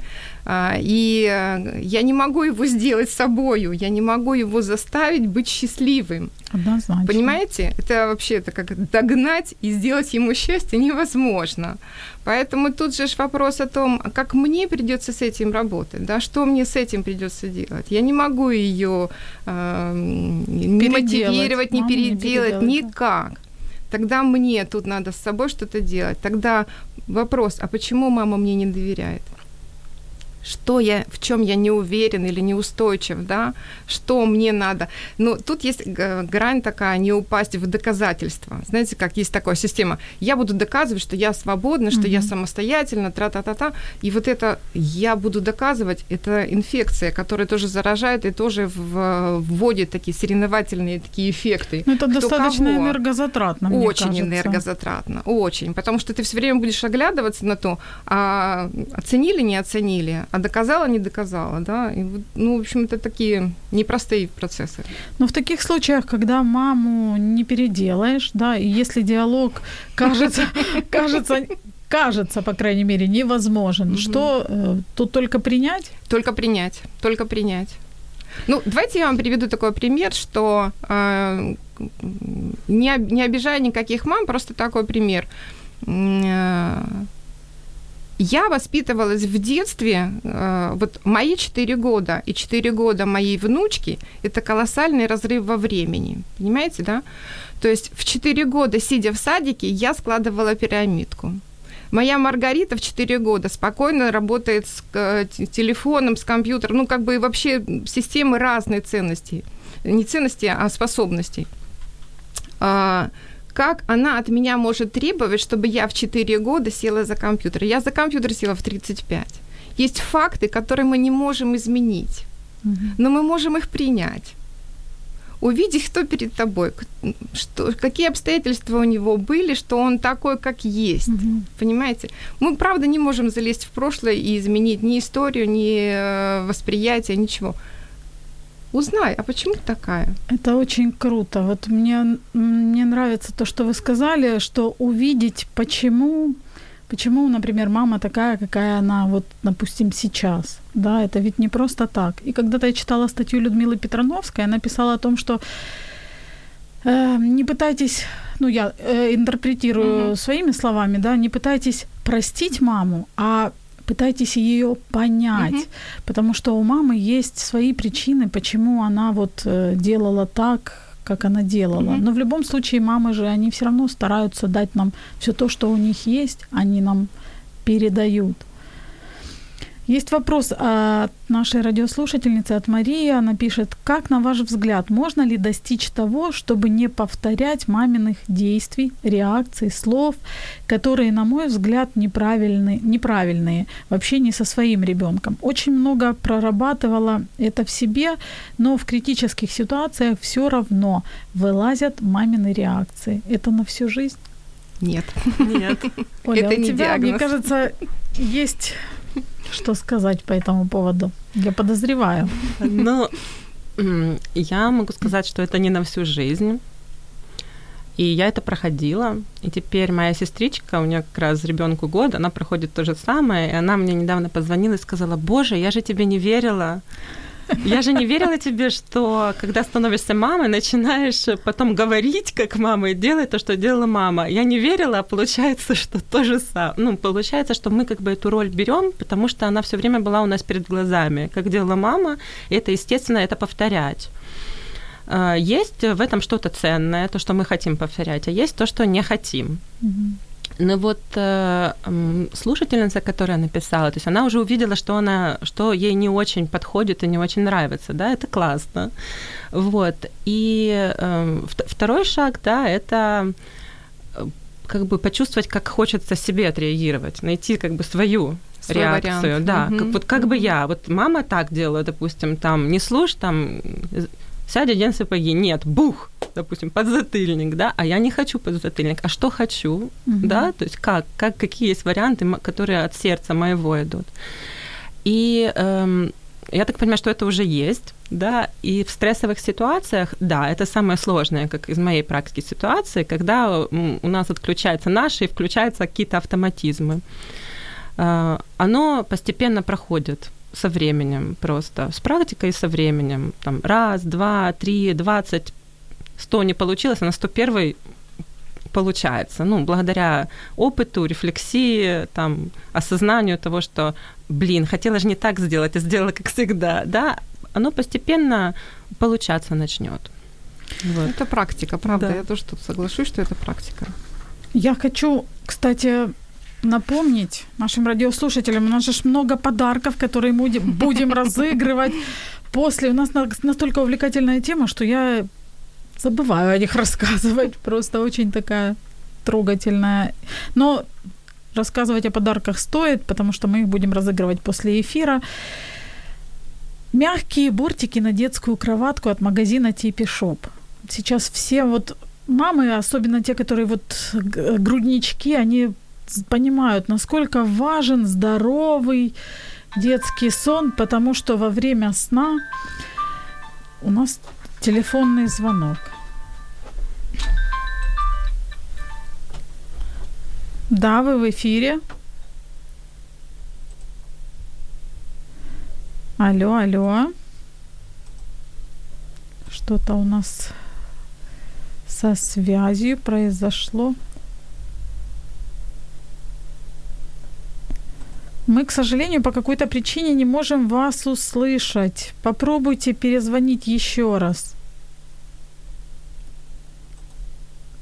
А, И э, я не могу его сделать собою, я не могу его заставить быть счастливым. Однозначно. Понимаете? Это вообще это как догнать и сделать ему счастье невозможно. Поэтому тут же вопрос о том, а как мне придется с этим работать, да, что мне с этим придется делать. Я не могу ее не Переделать. мотивировать, не Маму не переделать, переделать, да. никак. Тогда мне тут надо с собой что-то делать. Тогда вопрос, а почему мама мне не доверяет? Что я, в чем я не уверен или неустойчив, да, что мне надо. Ну, тут есть г- грань такая, не упасть в доказательства. Знаете, как есть такая система, я буду доказывать, что я свободна, что я Мгм. самостоятельна, тра-та-та-та, и вот это я буду доказывать, это инфекция, которая тоже заражает и тоже вводит такие соревновательные такие эффекты. Ну, это Кто достаточно кого. энергозатратно, мне Очень кажется. энергозатратно, очень. Потому что ты все время будешь оглядываться на то, а оценили, не оценили, а доказала, не доказала, да. И, ну, в общем, это такие непростые процессы. Но в таких случаях, когда маму не переделаешь, да, и если диалог кажется, кажется, кажется, по крайней мере, невозможен, что э, тут только принять? Только принять, только принять. Ну, давайте я вам приведу такой пример, что э, не, не обижая никаких мам, просто такой пример. Э, Я воспитывалась в детстве, э, вот мои 4 года и 4 года моей внучки – это колоссальный разрыв во времени, понимаете, да? То есть в 4 года, сидя в садике, я складывала пирамидку. Моя Маргарита в 4 года спокойно работает с э, телефоном, с компьютером, ну, как бы вообще системы разные ценностей. Не ценностей, а способностей. Как она от меня может требовать, чтобы я в 4 года села за компьютер? Я за компьютер села в 35. Есть факты, которые мы не можем изменить, но мы можем их принять. Увидеть, кто перед тобой, что, какие обстоятельства у него были, что он такой, как есть. Мгм. Понимаете? Мы, правда, не можем залезть в прошлое и изменить ни историю, ни э, восприятие, ничего. Узнай, а почему ты такая? Это очень круто. Вот мне, мне нравится то, что вы сказали, что увидеть, почему, почему, например, мама такая, какая она, вот, допустим, сейчас. Да, это ведь не просто так. И когда-то я читала статью Людмилы Петрановской, она писала о том, что э, не пытайтесь, ну я э, интерпретирую Мгм. своими словами, да, не пытайтесь простить маму, а пытайтесь ее понять, Мгм. потому что у мамы есть свои причины, почему она вот э, делала так, как она делала. Мгм. Но в любом случае мамы же, они все равно стараются дать нам все то, что у них есть, они нам передают. Есть вопрос от нашей радиослушательницы, от Марии. Она пишет, как, на ваш взгляд, можно ли достичь того, чтобы не повторять маминых действий, реакций, слов, которые, на мой взгляд, неправильные, неправильные в общении со своим ребенком? Очень много прорабатывала это в себе, но в критических ситуациях все равно вылазят мамины реакции. Это на всю жизнь? Нет. Нет. Оля, Это у не тебя, диагноз. мне кажется, есть что сказать по этому поводу. Я подозреваю. Ну, я могу сказать, что это не на всю жизнь. И я это проходила. И теперь моя сестричка, у нее как раз ребенку год, она проходит то же самое. И она мне недавно позвонила и сказала, боже, я же тебе не верила. Я же не верила тебе, что когда становишься мамой, начинаешь потом говорить как мама и делать то, что делала мама. Я не верила, а получается, что то же самое. Ну, получается, что мы как бы эту роль берем, потому что она все время была у нас перед глазами, как делала мама, и это, естественно, это повторять. А, Есть в этом что-то ценное, то, что мы хотим повторять, а есть то, что не хотим. Ну вот э, слушательница, которая написала, то есть она уже увидела, что она, что ей не очень подходит и не очень нравится, да, это классно. Вот. И э, вт- второй шаг, да, это э, как бы почувствовать, как хочется себе отреагировать, найти как бы свою Свой реакцию, вариант. да, Мгм. как, вот как бы я, вот мама так делала, допустим, там, не слушай, там, сядь, одень сапоги, нет, бух, допустим, подзатыльник, да, а я не хочу подзатыльник, а что хочу, да, то есть как, как, какие есть варианты, которые от сердца моего идут. И эм, я так понимаю, что это уже есть, да, и в стрессовых ситуациях, да, это самое сложное, как из моей практики ситуации, когда у нас отключаются наши и включаются какие-то автоматизмы. Э, Оно постепенно проходит со временем просто, с практикой и со временем. Там, раз, два, три, двадцать, сто не получилось, а на сто первый получается. Ну, благодаря опыту, рефлексии, там, осознанию того, что, блин, хотела же не так сделать, а сделала как всегда, да, оно постепенно получаться начнет. Вот. Это практика, правда. Да. Я тоже тут соглашусь, что это практика. Я хочу, кстати, напомнить нашим радиослушателям, у нас же много подарков, которые мы будем- разыгрывать после. У нас на- настолько увлекательная тема, что я забываю о них рассказывать. Просто очень такая трогательная. Но рассказывать о подарках стоит, потому что мы их будем разыгрывать после эфира. Мягкие бортики на детскую кроватку от магазина Типи Шоп. Сейчас все вот мамы, особенно те, которые вот груднички, они понимают, насколько важен здоровый детский сон, потому что во время сна у нас телефонный звонок. Да, вы в эфире. Алло, алло. Что-то у нас со связью произошло. Мы, к сожалению, по какой-то причине не можем вас услышать. Попробуйте перезвонить еще раз.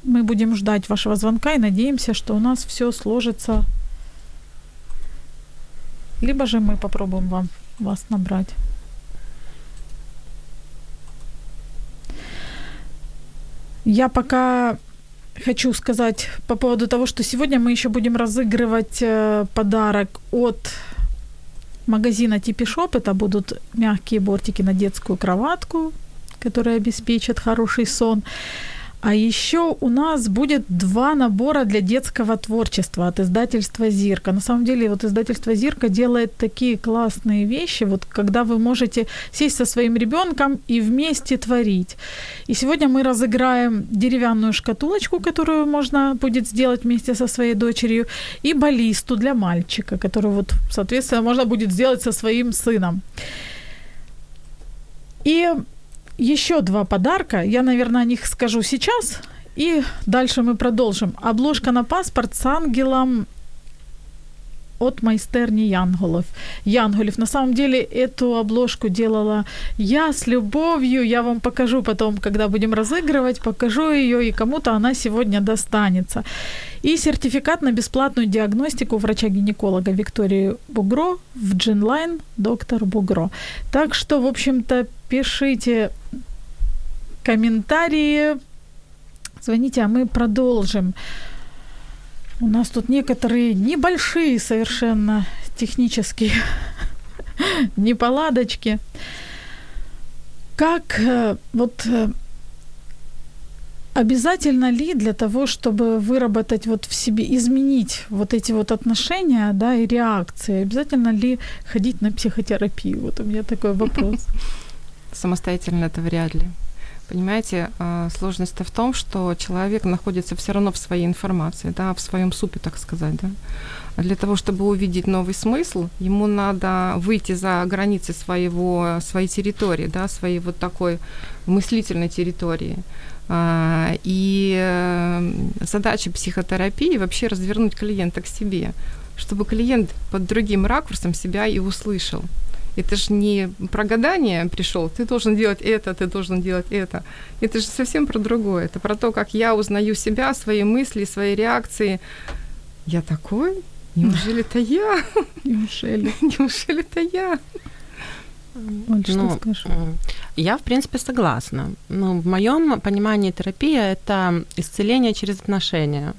Мы будем ждать вашего звонка и надеемся, что у нас все сложится. Либо же мы попробуем вам вас набрать. Я пока хочу сказать по поводу того, что сегодня мы еще будем разыгрывать э, подарок от магазина Типи Шоп. Это будут мягкие бортики на детскую кроватку, которые обеспечат хороший сон. А еще у нас будет два набора для детского творчества от издательства Зирка. На самом деле, вот издательство Зирка делает такие классные вещи, вот когда вы можете сесть со своим ребенком и вместе творить. И сегодня мы разыграем деревянную шкатулочку, которую можно будет сделать вместе со своей дочерью, и баллисту для мальчика, которую вот, соответственно, можно будет сделать со своим сыном. И еще два подарка. Я, наверное, о них скажу сейчас. И дальше мы продолжим. Обложка на паспорт с ангелом от майстерни Янголов. Янголев. На самом деле эту обложку делала я с любовью. Я вам покажу потом, когда будем разыгрывать, покажу ее, и кому-то она сегодня достанется. И сертификат на бесплатную диагностику врача-гинеколога Виктории Бугро в Джинлайн доктор Бугро. Так что, в общем-то, пишите комментарии, звоните, а мы продолжим. У нас тут некоторые небольшие совершенно технические неполадочки. Как э, вот э, обязательно ли для того, чтобы выработать вот в себе, изменить вот эти вот отношения, да, и реакции, обязательно ли ходить на психотерапию? Вот у меня такой вопрос. Самостоятельно это вряд ли. Понимаете, а, сложность-то в том, что человек находится все равно в своей информации, да, в своем супе, так сказать, да. Для того, чтобы увидеть новый смысл, ему надо выйти за границы своего, своей территории, да, своей вот такой мыслительной территории. А, и э, задача психотерапии вообще развернуть клиента к себе, чтобы клиент под другим ракурсом себя и услышал. Это же не про гадание пришел, ты должен делать это, ты должен делать это. Это же совсем про другое. Это про то, как я узнаю себя, свои мысли, свои реакции. Я такой? Неужели это я? Неужели? Неужели это я? Вот что Ну, скажешь? Я, в принципе, согласна. Ну, в моем понимании терапия – это исцеление через отношения.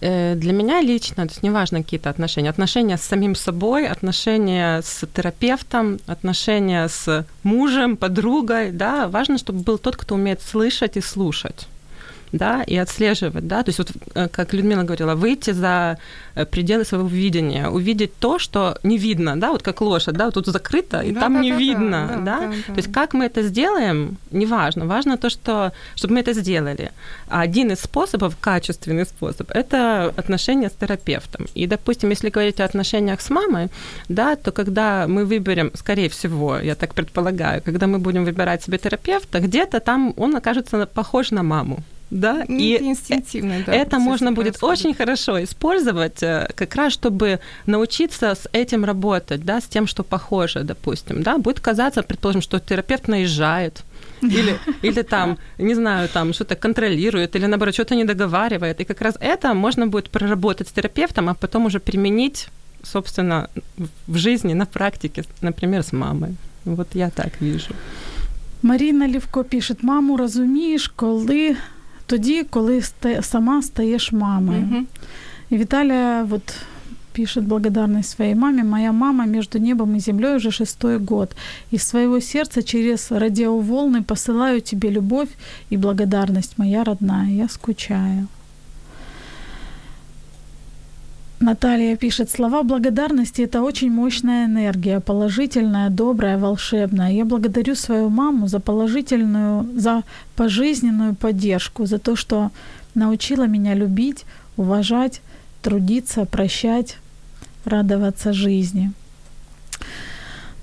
Э, Для меня лично, то есть неважно какие-то отношения, отношения с самим собой, отношения с терапевтом, отношения с мужем, подругой, да, важно, чтобы был тот, кто умеет слышать и слушать да, и отслеживать, да, то есть вот, э, как Людмила говорила, выйти за э, пределы своего видения, увидеть то, что не видно, да, вот как лошадь, да, вот тут закрыто, и Да, там да, не да, видно, да, да, да, да, то есть как мы это сделаем, неважно, важно то, что, чтобы мы это сделали. А один из способов, качественный способ, это отношения с терапевтом. И, допустим, если говорить о отношениях с мамой, да, то когда мы выберем, скорее всего, я так предполагаю, когда мы будем выбирать себе терапевта, где-то там он окажется похож на маму Да, Ну, и это инстинктивно, да. это процесс можно будет происходит. очень хорошо использовать, э, как раз чтобы научиться с этим работать, да, с тем, что похоже, допустим, да, будет казаться, предположим, что терапевт наезжает, или, или там, не знаю, там что-то контролирует, или наоборот, что-то не договаривает. И как раз это можно будет проработать с терапевтом, а потом уже применить, собственно, в жизни, на практике, например, с мамой. Вот я так вижу. Маріна Лівко пише: маму розумієш, коли тоді, коли сама стаєш мамою. Мгм. И Виталия вот пишет благодарность своей маме. Моя мама между небом и землей уже шестой год. Из своего сердца через радиоволны посылаю тебе любовь и благодарность, моя родная. Я скучаю. Наталья пишет, слова благодарности – это очень мощная энергия, положительная, добрая, волшебная. Я благодарю свою маму за положительную, за пожизненную поддержку, за то, что научила меня любить, уважать, трудиться, прощать, радоваться жизни.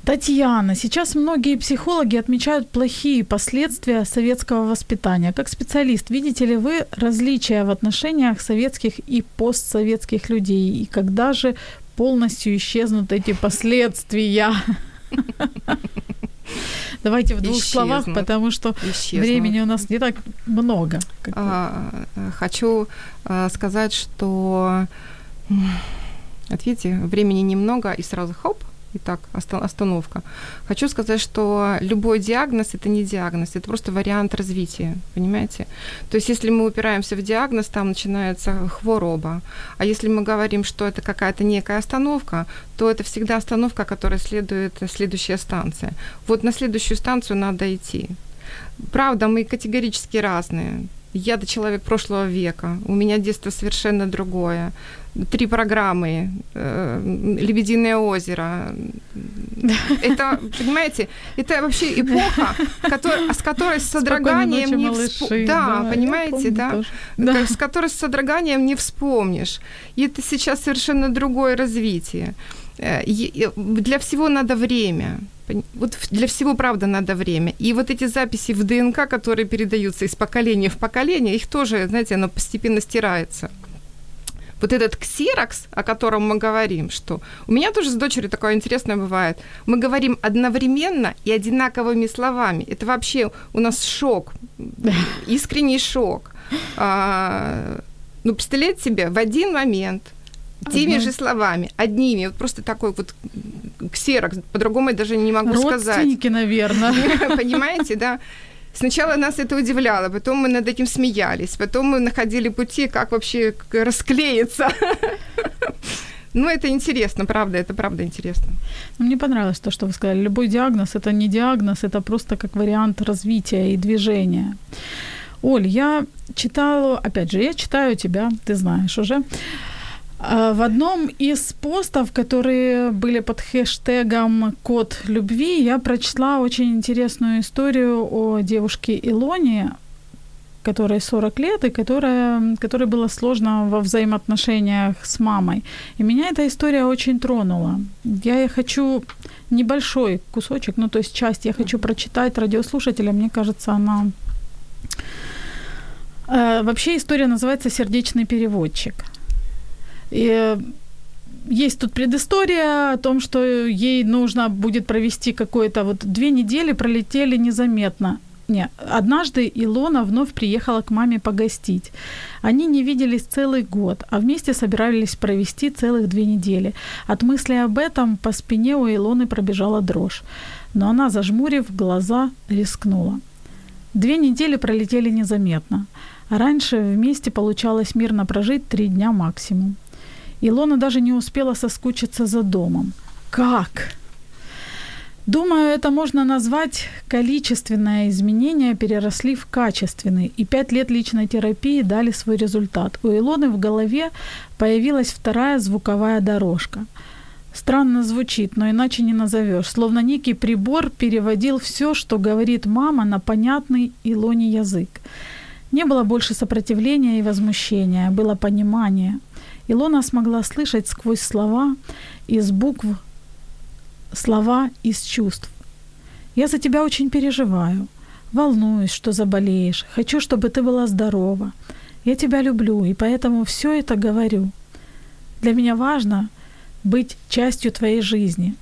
Татьяна, сейчас многие психологи отмечают плохие последствия советского воспитания. Как специалист, видите ли вы различия в отношениях советских и постсоветских людей? И когда же полностью исчезнут эти последствия? Давайте в двух словах, Исчезнут. потому что Исчезнут. времени у нас не так много. А, Хочу а, сказать, что вот видите, времени немного и сразу хоп, и так оста- остановка. Хочу сказать, что любой диагноз это не диагноз, это просто вариант развития, понимаете? То есть если мы упираемся в диагноз, там начинается хвороба. А если мы говорим, что это какая-то некая остановка, то это всегда остановка, которая следует следующая станция. Вот на следующую станцию надо идти. Правда, мы категорически разные. Я-то человек прошлого века, у меня детство совершенно другое. Три программы, э, «Лебединое озеро». Это, понимаете, это вообще эпоха, с которой с содроганием не ночи, вспо- малыши. Да, понимаете, да? тоже. Как- с которой с содроганием не вспомнишь. И это сейчас совершенно другое развитие. Э, и Для всего надо время. Вот для всего, правда, надо время. И вот эти записи в ДНК, которые передаются из поколения в поколение, их тоже, знаете, оно постепенно стирается. Вот этот ксерокс, о котором мы говорим, что у меня тоже с дочерью такое интересное бывает. Мы говорим одновременно и одинаковыми словами. Это вообще у нас шок, искренний шок. А, Ну, представляете себе, в один момент теми же словами, одними, вот просто такой вот ксерокс, по-другому я даже не могу сказать. Родственники, наверное. Понимаете, да? Сначала нас это удивляло, потом мы над этим смеялись, потом мы находили пути, как вообще расклеиться. Ну, это интересно, правда, это правда интересно. Ну, Мне понравилось то, что вы сказали. Любой диагноз – это не диагноз, это просто как вариант развития и движения. Оль, я читала, опять же, я читаю тебя, ты знаешь уже. А, В одном из постов, которые были под хэштегом «Код любви», я прочла очень интересную историю о девушке Илоне, которой 40 лет и которая, которой было сложно во взаимоотношениях с мамой. И меня эта история очень тронула. Я хочу небольшой кусочек, ну то есть часть я хочу прочитать радиослушателям. Мне кажется, она... Э, Вообще история называется «Сердечный переводчик». И э, есть тут предыстория о том, что ей нужно будет провести какое-то вот две недели пролетели незаметно. Не, однажды Илона вновь приехала к маме погостить. Они не виделись целый год, а вместе собирались провести целых две недели. От мысли об этом по спине у Илоны пробежала дрожь. Но она, зажмурив глаза, рискнула. Две недели пролетели незаметно. Раньше вместе получалось мирно прожить три дня максимум. Илона даже не успела соскучиться за домом. Как? Думаю, это можно назвать количественное изменение переросли в качественные, и пять лет личной терапии дали свой результат. У Илоны в голове появилась вторая звуковая дорожка. Странно звучит, но иначе не назовешь. Словно некий прибор переводил все, что говорит мама, на понятный Илоне язык. Не было больше сопротивления и возмущения, было понимание. Илона смогла слышать сквозь слова из букв слова из чувств. Я за тебя очень переживаю. Волнуюсь, что заболеешь. Хочу, чтобы ты была здорова. Я тебя люблю, и поэтому все это говорю. Для меня важно быть частью твоей жизни.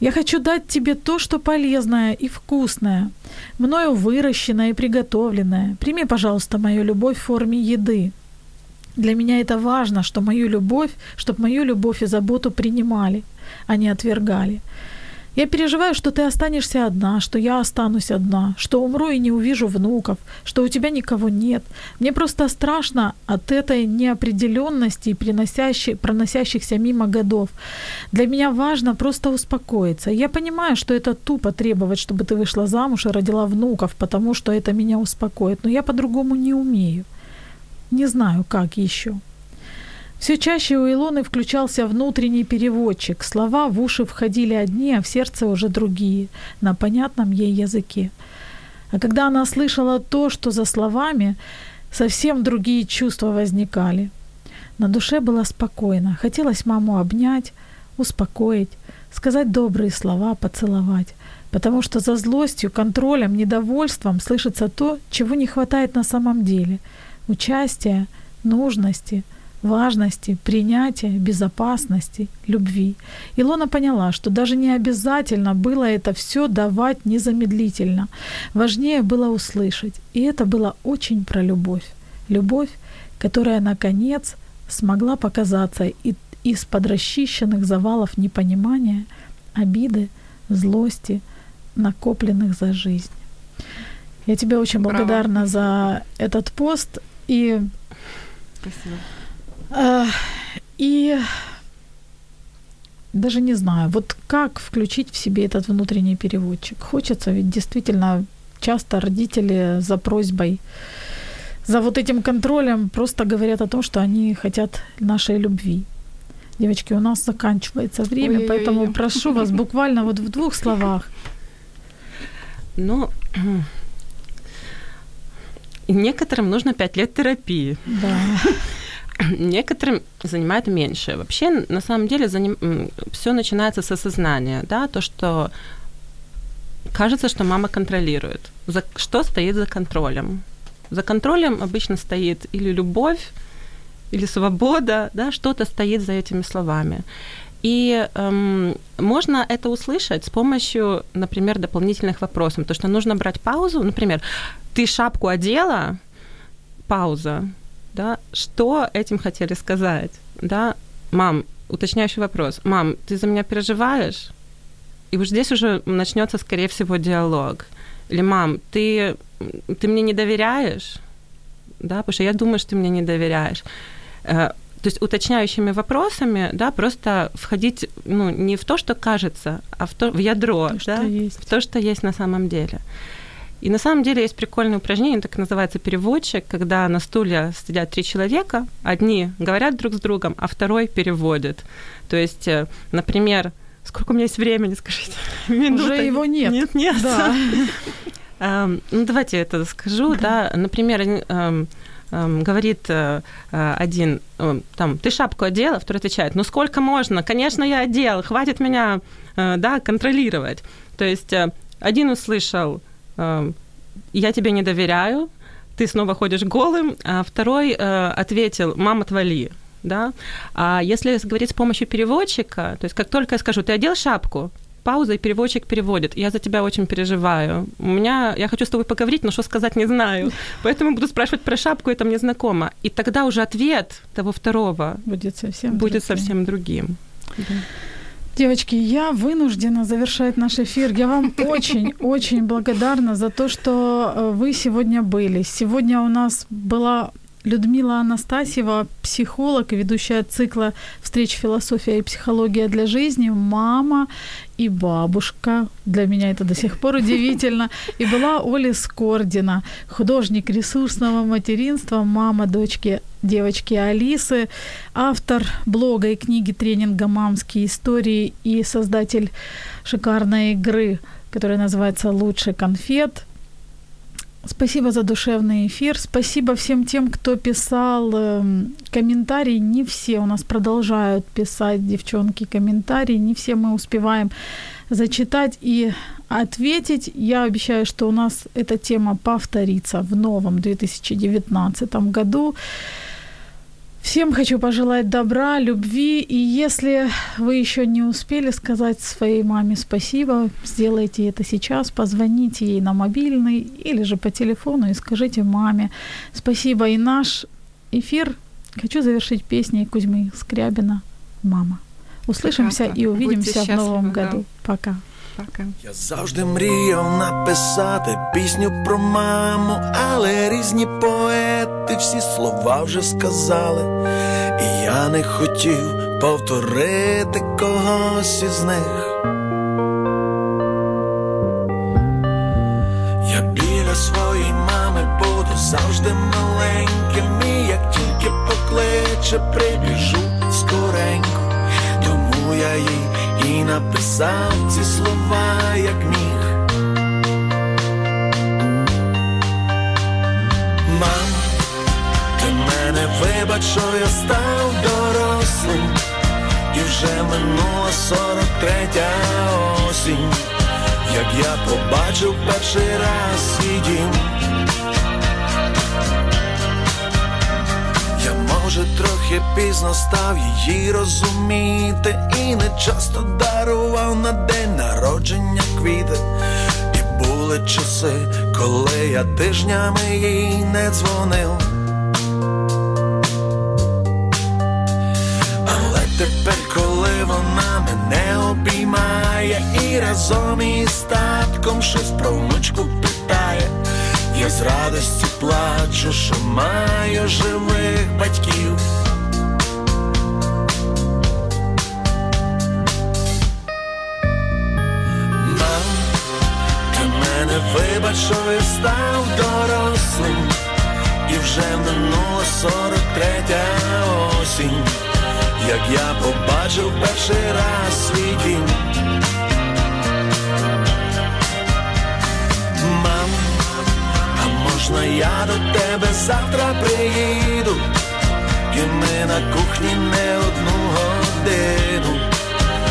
Я хочу дать тебе то, что полезное и вкусное, мною выращенное и приготовленное. Прими, пожалуйста, мою любовь в форме еды. Для меня это важно, что мою любовь, чтобы мою любовь и заботу принимали, а не отвергали. Я переживаю, что ты останешься одна, что я останусь одна, что умру и не увижу внуков, что у тебя никого нет. Мне просто страшно от этой неопределенности, приносящей, проносящихся мимо годов. Для меня важно просто успокоиться. Я понимаю, что это тупо требовать, чтобы ты вышла замуж и родила внуков, потому что это меня успокоит, но я по-другому не умею. Не знаю, как еще. Все чаще у Илоны включался внутренний переводчик. Слова в уши входили одни, а в сердце уже другие, на понятном ей языке. А когда она слышала то, что за словами, совсем другие чувства возникали. На душе было спокойно. Хотелось маму обнять, успокоить, сказать добрые слова, поцеловать. Потому что за злостью, контролем, недовольством слышится то, чего не хватает на самом деле. Участия, нужности – важности, принятия, безопасности, любви. Илона поняла, что даже не обязательно было это все давать незамедлительно. Важнее было услышать. И это было очень про любовь. Любовь, которая, наконец, смогла показаться из-под расчищенных завалов непонимания, обиды, злости, накопленных за жизнь. Я тебе очень Браво. благодарна за этот пост. И Спасибо. Э, И даже не знаю, вот как включить в себе этот внутренний переводчик. Хочется, ведь действительно часто родители за просьбой, за вот этим контролем просто говорят о том, что они хотят нашей любви. Девочки, у нас заканчивается время, Ой-ой-ой. поэтому прошу вас буквально вот в двух словах. Ну, некоторым нужно пять лет терапии. Да. Некоторым занимает меньше. Вообще, на самом деле, все начинается с осознания, да, то, что кажется, что мама контролирует. За, что стоит за контролем? За контролем обычно стоит или любовь, или свобода, да, что-то стоит за этими словами. И эм, можно это услышать с помощью, например, дополнительных вопросов. То, что нужно брать паузу. Например, ты шапку одела, пауза. да, что этим хотели сказать, да, мам, уточняющий вопрос, мам, ты за меня переживаешь? И вот здесь уже начнется, скорее всего, диалог. Или, мам, ты, ты мне не доверяешь? Да, потому что я думаю, что ты мне не доверяешь. Э, то есть уточняющими вопросами, да, просто входить, ну, не в то, что кажется, а в, то, в ядро, То, да, в то, что есть на самом деле. И на самом деле есть прикольное упражнение, так называется переводчик, когда на стуле сидят три человека, одни говорят друг с другом, а второй переводит. То есть, э, например, сколько у меня есть времени, скажите? Минута. Уже его нет. Нет, нет. Да. Эм, Ну, давайте это скажу, да. Например, эм, эм, говорит э, э, один, там, ты шапку одела, второй отвечает, ну сколько можно? Конечно, я одел, хватит меня, да, контролировать. То есть один услышал, я тебе не доверяю, ты снова ходишь голым, а второй э, ответил, мама, отвали. Да? А если говорить с помощью переводчика, то есть как только я скажу, ты одел шапку, пауза, и переводчик переводит. Я за тебя очень переживаю. У меня, я хочу с тобой поговорить, но что сказать не знаю. Поэтому буду спрашивать про шапку, это мне знакомо. И тогда уже ответ того второго Будет совсем будет другим. совсем другим. Девочки, я вынуждена завершать наш эфир. Я вам очень-очень благодарна за то, что э, вы сегодня были. Сегодня у нас была Людмила Анастасьева, психолог и ведущая цикла встреч «Философия и психология для жизни», мама и бабушка. Для меня это до сих пор удивительно. И была Оля Скордина, художник ресурсного материнства, мама дочки девочки Алисы, автор блога и книги тренинга «Мамские истории» и создатель шикарной игры, которая называется «Лучше конфет». Спасибо за душевный эфир. Спасибо всем тем, кто писал эм, комментарии. Не все у нас продолжают писать, девчонки, комментарии. Не все мы успеваем зачитать и ответить. Я обещаю, что у нас эта тема повторится в новом 2019 году. Всем хочу пожелать добра, любви. И если вы еще не успели сказать своей маме спасибо, сделайте это сейчас, позвоните ей на мобильный или же по телефону и скажите маме спасибо. И наш эфир хочу завершить песней Кузьмы Скрябина «Мама». Услышимся Прекрасно. и увидимся Будьте в новом счастливы, да. году. Пока. Пока. Я завжди мріяв написати пісню про маму, але різні поети всі слова вже сказали, і я не хотів повторити когось із них. Я біля своєї мами буду завжди маленьким, і як тільки покличе, прибіжу скоренько. Тому я їй і написав ці слова, як міг. Мам, ти мене вибач, що я став дорослим, і вже минула сорок третя осінь, як я побачив перший раз свій дім. Я може трохи пізно став її розуміти, і не часто дарував на день народження квіти. І були часи, коли я тижнями їй не дзвонив. Але тепер, коли вона мене обіймає і разом із татком щось про внучку питає, я з радості плачу, що маю живих батьків. Що я став дорослим, і вже минула сорок третя осінь, як я побачив перший раз свій дім. Мам, а можна я до тебе завтра приїду, і ми на кухні не одну годину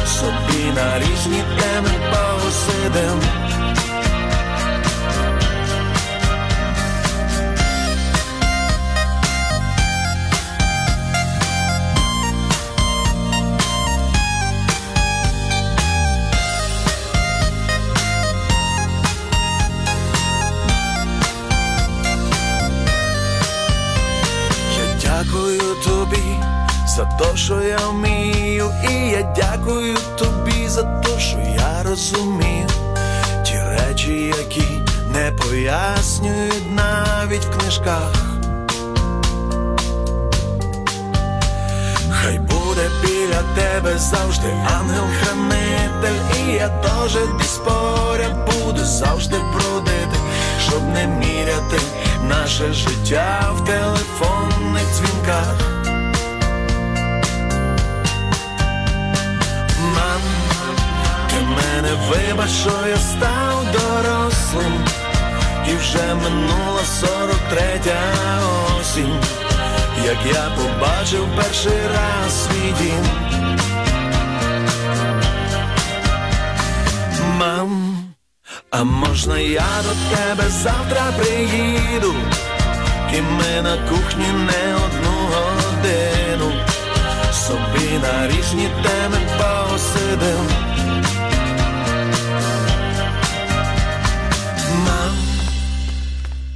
собі на різні теми посидим. Те, що я вмію, і я дякую тобі за те, що я розумію ті речі, які не пояснюють навіть в книжках. Хай буде біля тебе завжди ангел-хранитель, і я теж десь поряд буду завжди бродити, щоб не міряти наше життя в телефонних дзвінках. Вибач, що я став дорослим, і вже минула сорок третя осінь як я побачив перший раз свій дім. Мам, а можна я до тебе завтра приїду, і ми на кухні не одну годину, собі на різні теми посидим.